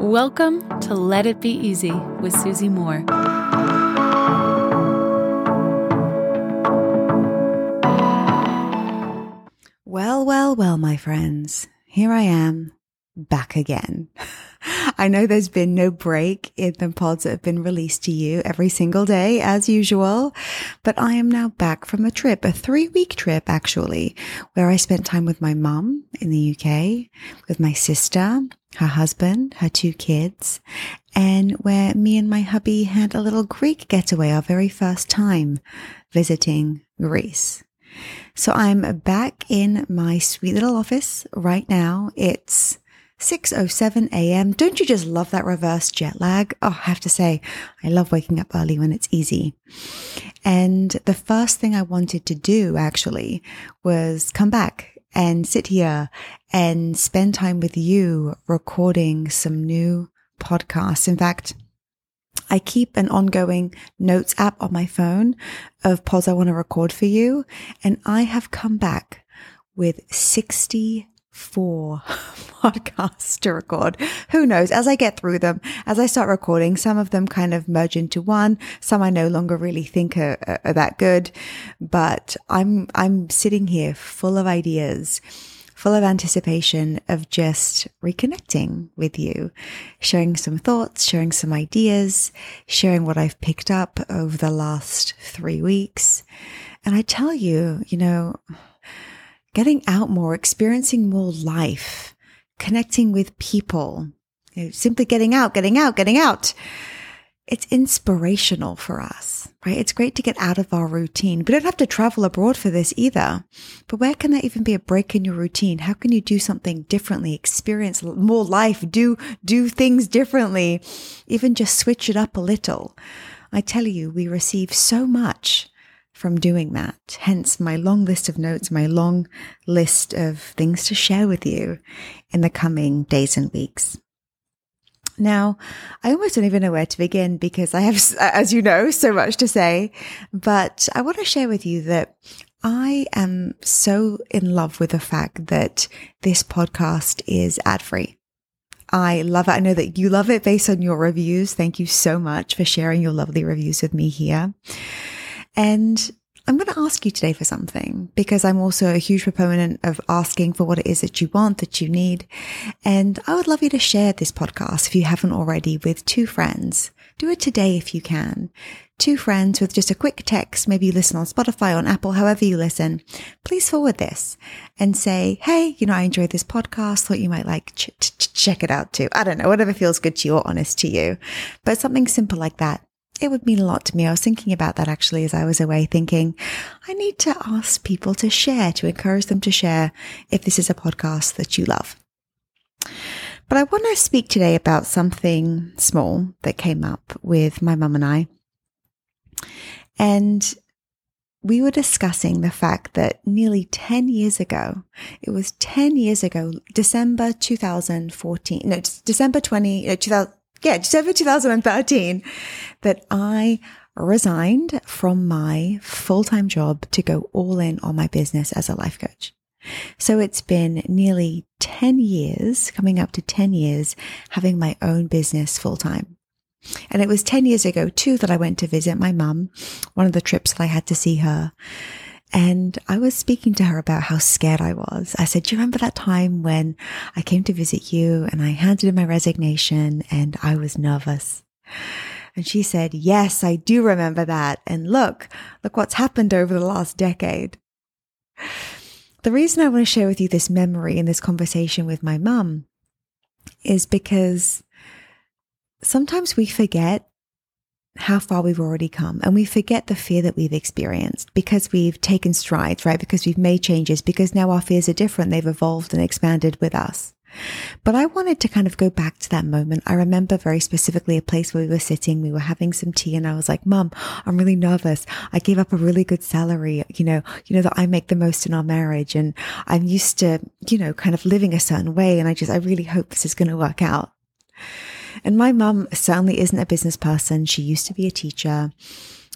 Welcome to Let It Be Easy with Susie Moore. Well, well, well, my friends, here I am back again. I know there's been no break in the pods that have been released to you every single day as usual, but I am now back from a trip, a three week trip actually, where I spent time with my mum in the UK, with my sister, her husband, her two kids, and where me and my hubby had a little Greek getaway, our very first time visiting Greece. So I'm back in my sweet little office right now. It's 6:07 a.m. Don't you just love that reverse jet lag? Oh, I have to say, I love waking up early when it's easy. And the first thing I wanted to do actually was come back and sit here and spend time with you recording some new podcasts. In fact, I keep an ongoing notes app on my phone of pods I want to record for you. And I have come back with 60 four podcasts to record. Who knows? As I get through them, as I start recording, some of them kind of merge into one. Some I no longer really think are, are that good, but I'm, I'm sitting here full of ideas, full of anticipation of just reconnecting with you, sharing some thoughts, sharing some ideas, sharing what I've picked up over the last three weeks. And I tell you, you know, getting out more, experiencing more life, connecting with people, you know, simply getting out, getting out, getting out. It's inspirational for us, right? It's great to get out of our routine. We don't have to travel abroad for this either. But where can that even be a break in your routine? How can you do something differently, experience more life, do, do things differently, even just switch it up a little? I tell you, we receive so much from doing that. Hence my long list of notes, my long list of things to share with you in the coming days and weeks. Now, I almost don't even know where to begin because I have, as you know, so much to say, but I want to share with you that I am so in love with the fact that this podcast is ad free. I love it. I know that you love it based on your reviews. Thank you so much for sharing your lovely reviews with me here. And I'm going to ask you today for something because I'm also a huge proponent of asking for what it is that you want, that you need. And I would love you to share this podcast if you haven't already with two friends. Do it today if you can. Two friends with just a quick text, maybe you listen on Spotify, on Apple, however you listen. Please forward this and say, Hey, you know, I enjoyed this podcast. Thought you might like ch- ch- check it out too. I don't know, whatever feels good to you or honest to you, but something simple like that it would mean a lot to me. I was thinking about that actually as I was away, thinking I need to ask people to share, to encourage them to share if this is a podcast that you love. But I want to speak today about something small that came up with my mum and I. And we were discussing the fact that nearly 10 years ago, it was 10 years ago, December 2014, no, December 20, no, 2000, yeah, December 2013 that I resigned from my full time job to go all in on my business as a life coach. So it's been nearly 10 years, coming up to 10 years, having my own business full time. And it was 10 years ago too that I went to visit my mum, one of the trips that I had to see her. And I was speaking to her about how scared I was. I said, do you remember that time when I came to visit you and I handed in my resignation and I was nervous? And she said, yes, I do remember that. And look, look what's happened over the last decade. The reason I want to share with you this memory and this conversation with my mum is because sometimes we forget how far we've already come and we forget the fear that we've experienced because we've taken strides, right? Because we've made changes, because now our fears are different. They've evolved and expanded with us. But I wanted to kind of go back to that moment. I remember very specifically a place where we were sitting, we were having some tea and I was like, mom, I'm really nervous. I gave up a really good salary, you know, you know, that I make the most in our marriage and I'm used to, you know, kind of living a certain way. And I just, I really hope this is going to work out. And my mum certainly isn't a business person. She used to be a teacher.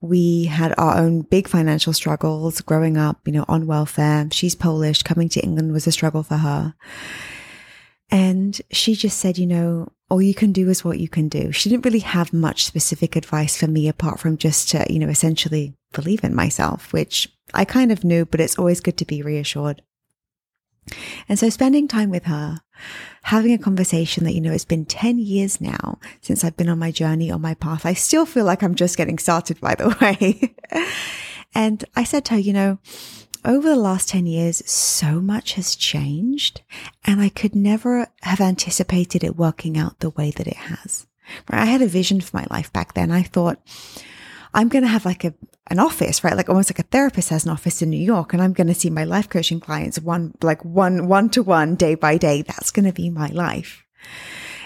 We had our own big financial struggles growing up, you know, on welfare. She's Polish. Coming to England was a struggle for her. And she just said, you know, all you can do is what you can do. She didn't really have much specific advice for me apart from just to, you know, essentially believe in myself, which I kind of knew, but it's always good to be reassured. And so spending time with her, having a conversation that, you know, it's been 10 years now since I've been on my journey, on my path. I still feel like I'm just getting started, by the way. and I said to her, you know, over the last 10 years, so much has changed and I could never have anticipated it working out the way that it has. I had a vision for my life back then. I thought, I'm going to have like a, an office, right? Like almost like a therapist has an office in New York and I'm going to see my life coaching clients one, like one, one to one day by day. That's going to be my life.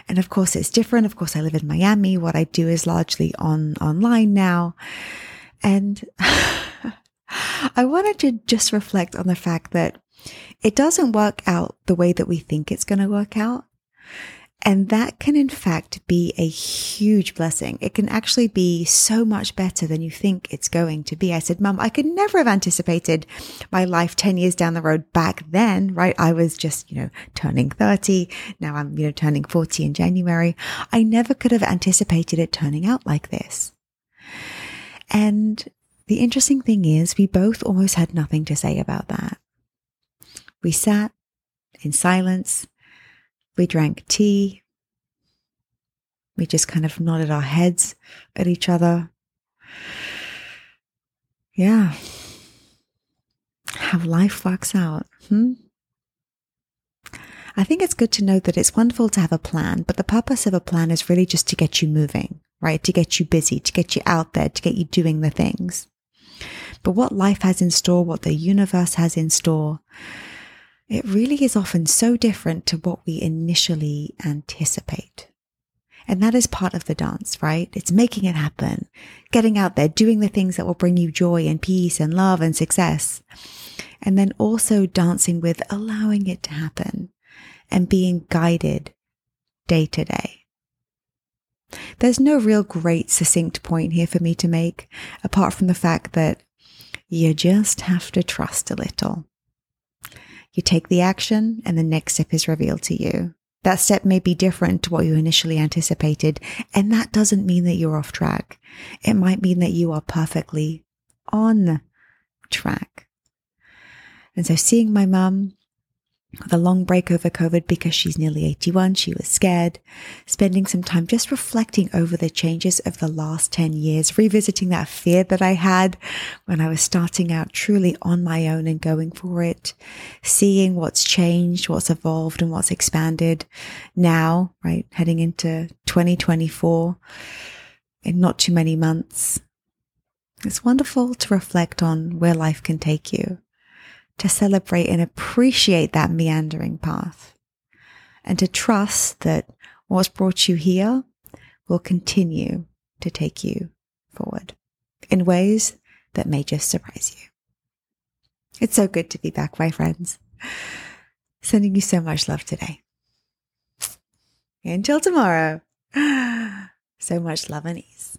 And of course it's different. Of course I live in Miami. What I do is largely on online now. And I wanted to just reflect on the fact that it doesn't work out the way that we think it's going to work out. And that can in fact be a huge blessing. It can actually be so much better than you think it's going to be. I said, Mum, I could never have anticipated my life 10 years down the road back then, right? I was just, you know, turning 30. Now I'm, you know, turning 40 in January. I never could have anticipated it turning out like this. And the interesting thing is we both almost had nothing to say about that. We sat in silence we drank tea. We just kind of nodded our heads at each other. Yeah. How life works out. Hmm? I think it's good to know that it's wonderful to have a plan, but the purpose of a plan is really just to get you moving, right? To get you busy, to get you out there, to get you doing the things. But what life has in store, what the universe has in store, it really is often so different to what we initially anticipate. And that is part of the dance, right? It's making it happen, getting out there, doing the things that will bring you joy and peace and love and success. And then also dancing with allowing it to happen and being guided day to day. There's no real great succinct point here for me to make, apart from the fact that you just have to trust a little. You take the action and the next step is revealed to you. That step may be different to what you initially anticipated. And that doesn't mean that you're off track. It might mean that you are perfectly on track. And so seeing my mum the long break over COVID because she's nearly 81. She was scared, spending some time just reflecting over the changes of the last 10 years, revisiting that fear that I had when I was starting out truly on my own and going for it, seeing what's changed, what's evolved and what's expanded now, right? Heading into 2024 in not too many months. It's wonderful to reflect on where life can take you to celebrate and appreciate that meandering path and to trust that what's brought you here will continue to take you forward in ways that may just surprise you. It's so good to be back, my friends. Sending you so much love today. Until tomorrow, so much love and ease.